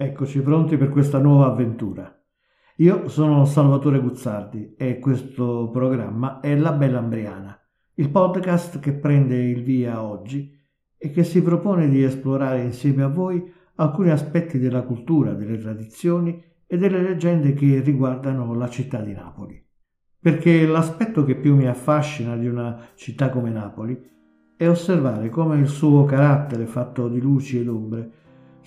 Eccoci pronti per questa nuova avventura. Io sono Salvatore Guzzardi e questo programma è La Bella Ambriana, il podcast che prende il via oggi e che si propone di esplorare insieme a voi alcuni aspetti della cultura, delle tradizioni e delle leggende che riguardano la città di Napoli. Perché l'aspetto che più mi affascina di una città come Napoli è osservare come il suo carattere fatto di luci ed ombre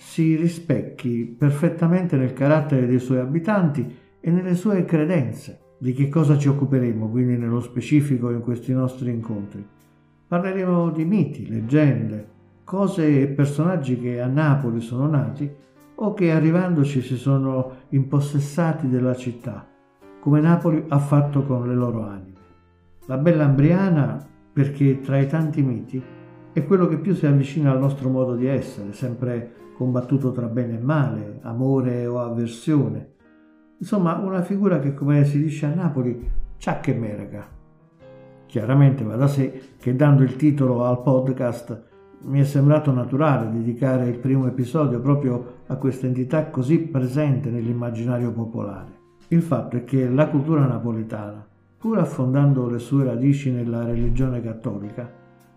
si rispecchi perfettamente nel carattere dei suoi abitanti e nelle sue credenze. Di che cosa ci occuperemo quindi nello specifico in questi nostri incontri? Parleremo di miti, leggende, cose e personaggi che a Napoli sono nati o che arrivandoci si sono impossessati della città, come Napoli ha fatto con le loro anime. La bella Ambriana, perché tra i tanti miti, è quello che più si avvicina al nostro modo di essere, sempre combattuto tra bene e male, amore o avversione. Insomma, una figura che, come si dice a Napoli, cià che merega. Chiaramente va da sé che dando il titolo al podcast mi è sembrato naturale dedicare il primo episodio proprio a questa entità così presente nell'immaginario popolare. Il fatto è che la cultura napoletana, pur affondando le sue radici nella religione cattolica,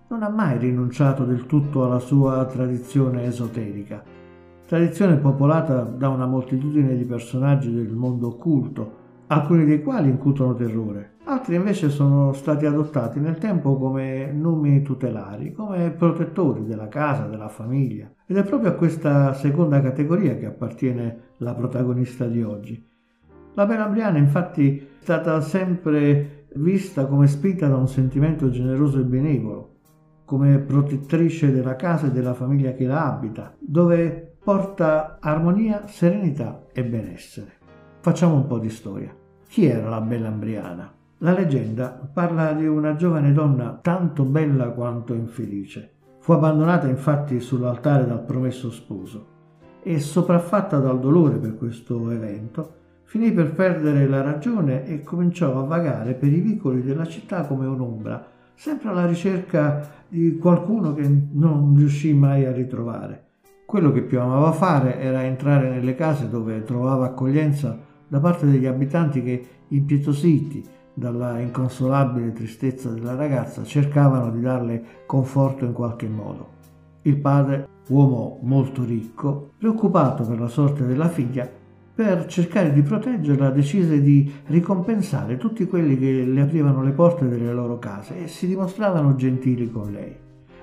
non ha mai rinunciato del tutto alla sua tradizione esoterica, tradizione popolata da una moltitudine di personaggi del mondo occulto, alcuni dei quali incutono terrore, altri invece sono stati adottati nel tempo come nomi tutelari, come protettori della casa, della famiglia. Ed è proprio a questa seconda categoria che appartiene la protagonista di oggi. La Penabriana infatti è stata sempre vista come spinta da un sentimento generoso e benevolo, come protettrice della casa e della famiglia che la abita, dove porta armonia, serenità e benessere. Facciamo un po' di storia. Chi era la bella Ambriana? La leggenda parla di una giovane donna tanto bella quanto infelice. Fu abbandonata infatti sull'altare dal promesso sposo e sopraffatta dal dolore per questo evento, finì per perdere la ragione e cominciò a vagare per i vicoli della città come un'ombra, sempre alla ricerca di qualcuno che non riuscì mai a ritrovare. Quello che più amava fare era entrare nelle case dove trovava accoglienza da parte degli abitanti che, impietositi dalla inconsolabile tristezza della ragazza, cercavano di darle conforto in qualche modo. Il padre, uomo molto ricco, preoccupato per la sorte della figlia, per cercare di proteggerla decise di ricompensare tutti quelli che le aprivano le porte delle loro case e si dimostravano gentili con lei.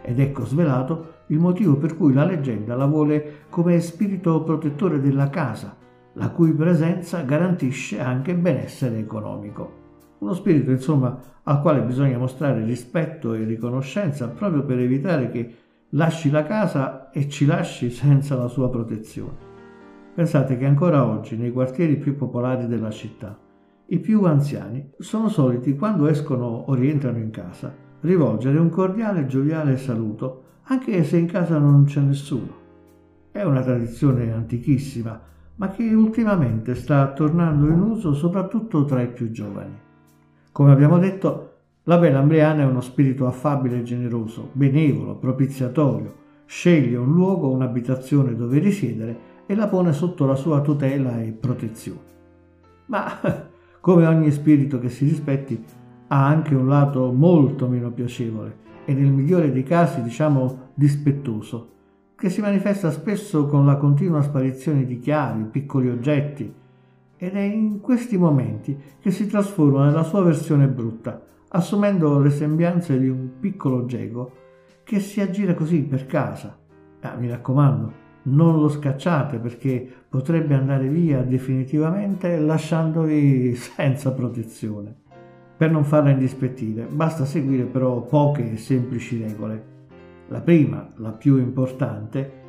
Ed ecco svelato il motivo per cui la leggenda la vuole come spirito protettore della casa, la cui presenza garantisce anche benessere economico. Uno spirito, insomma, al quale bisogna mostrare rispetto e riconoscenza proprio per evitare che lasci la casa e ci lasci senza la sua protezione. Pensate che ancora oggi nei quartieri più popolari della città i più anziani sono soliti quando escono o rientrano in casa rivolgere un cordiale e gioviale saluto anche se in casa non c'è nessuno. È una tradizione antichissima, ma che ultimamente sta tornando in uso soprattutto tra i più giovani. Come abbiamo detto, la vela ambriana è uno spirito affabile e generoso, benevolo, propiziatorio, sceglie un luogo, un'abitazione dove risiedere e la pone sotto la sua tutela e protezione. Ma come ogni spirito che si rispetti, ha anche un lato molto meno piacevole e nel migliore dei casi diciamo dispettoso, che si manifesta spesso con la continua sparizione di chiavi, piccoli oggetti, ed è in questi momenti che si trasforma nella sua versione brutta, assumendo le sembianze di un piccolo geco che si aggira così per casa. Ah, mi raccomando, non lo scacciate perché potrebbe andare via definitivamente lasciandovi senza protezione. Per non farla indispettire, basta seguire però poche e semplici regole. La prima, la più importante,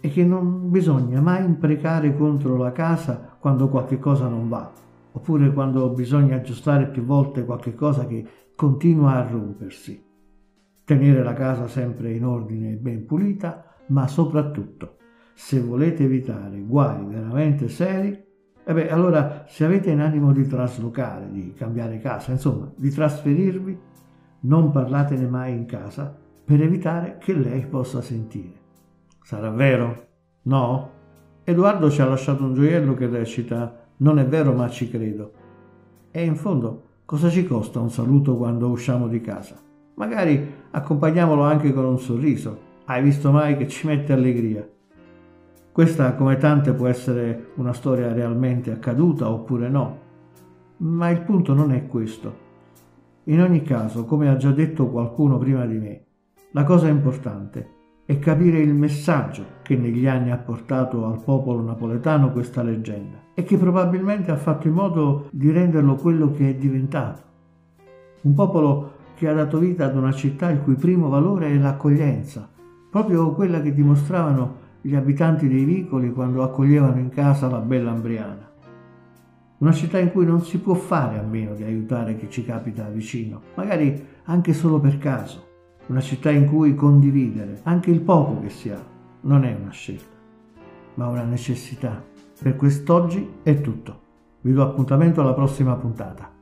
è che non bisogna mai imprecare contro la casa quando qualche cosa non va, oppure quando bisogna aggiustare più volte qualche cosa che continua a rompersi. Tenere la casa sempre in ordine e ben pulita, ma soprattutto se volete evitare guai veramente seri, e beh, allora se avete in animo di traslocare, di cambiare casa, insomma, di trasferirvi, non parlatene mai in casa per evitare che lei possa sentire. Sarà vero? No? Edoardo ci ha lasciato un gioiello che recita Non è vero ma ci credo. E in fondo cosa ci costa un saluto quando usciamo di casa? Magari accompagniamolo anche con un sorriso. Hai visto mai che ci mette allegria? Questa, come tante, può essere una storia realmente accaduta oppure no. Ma il punto non è questo. In ogni caso, come ha già detto qualcuno prima di me, la cosa importante è capire il messaggio che negli anni ha portato al popolo napoletano questa leggenda e che probabilmente ha fatto in modo di renderlo quello che è diventato. Un popolo che ha dato vita ad una città il cui primo valore è l'accoglienza, proprio quella che dimostravano gli abitanti dei vicoli quando accoglievano in casa la bella Ambriana. Una città in cui non si può fare a meno di aiutare chi ci capita vicino, magari anche solo per caso. Una città in cui condividere anche il poco che si ha non è una scelta, ma una necessità. Per quest'oggi è tutto. Vi do appuntamento alla prossima puntata.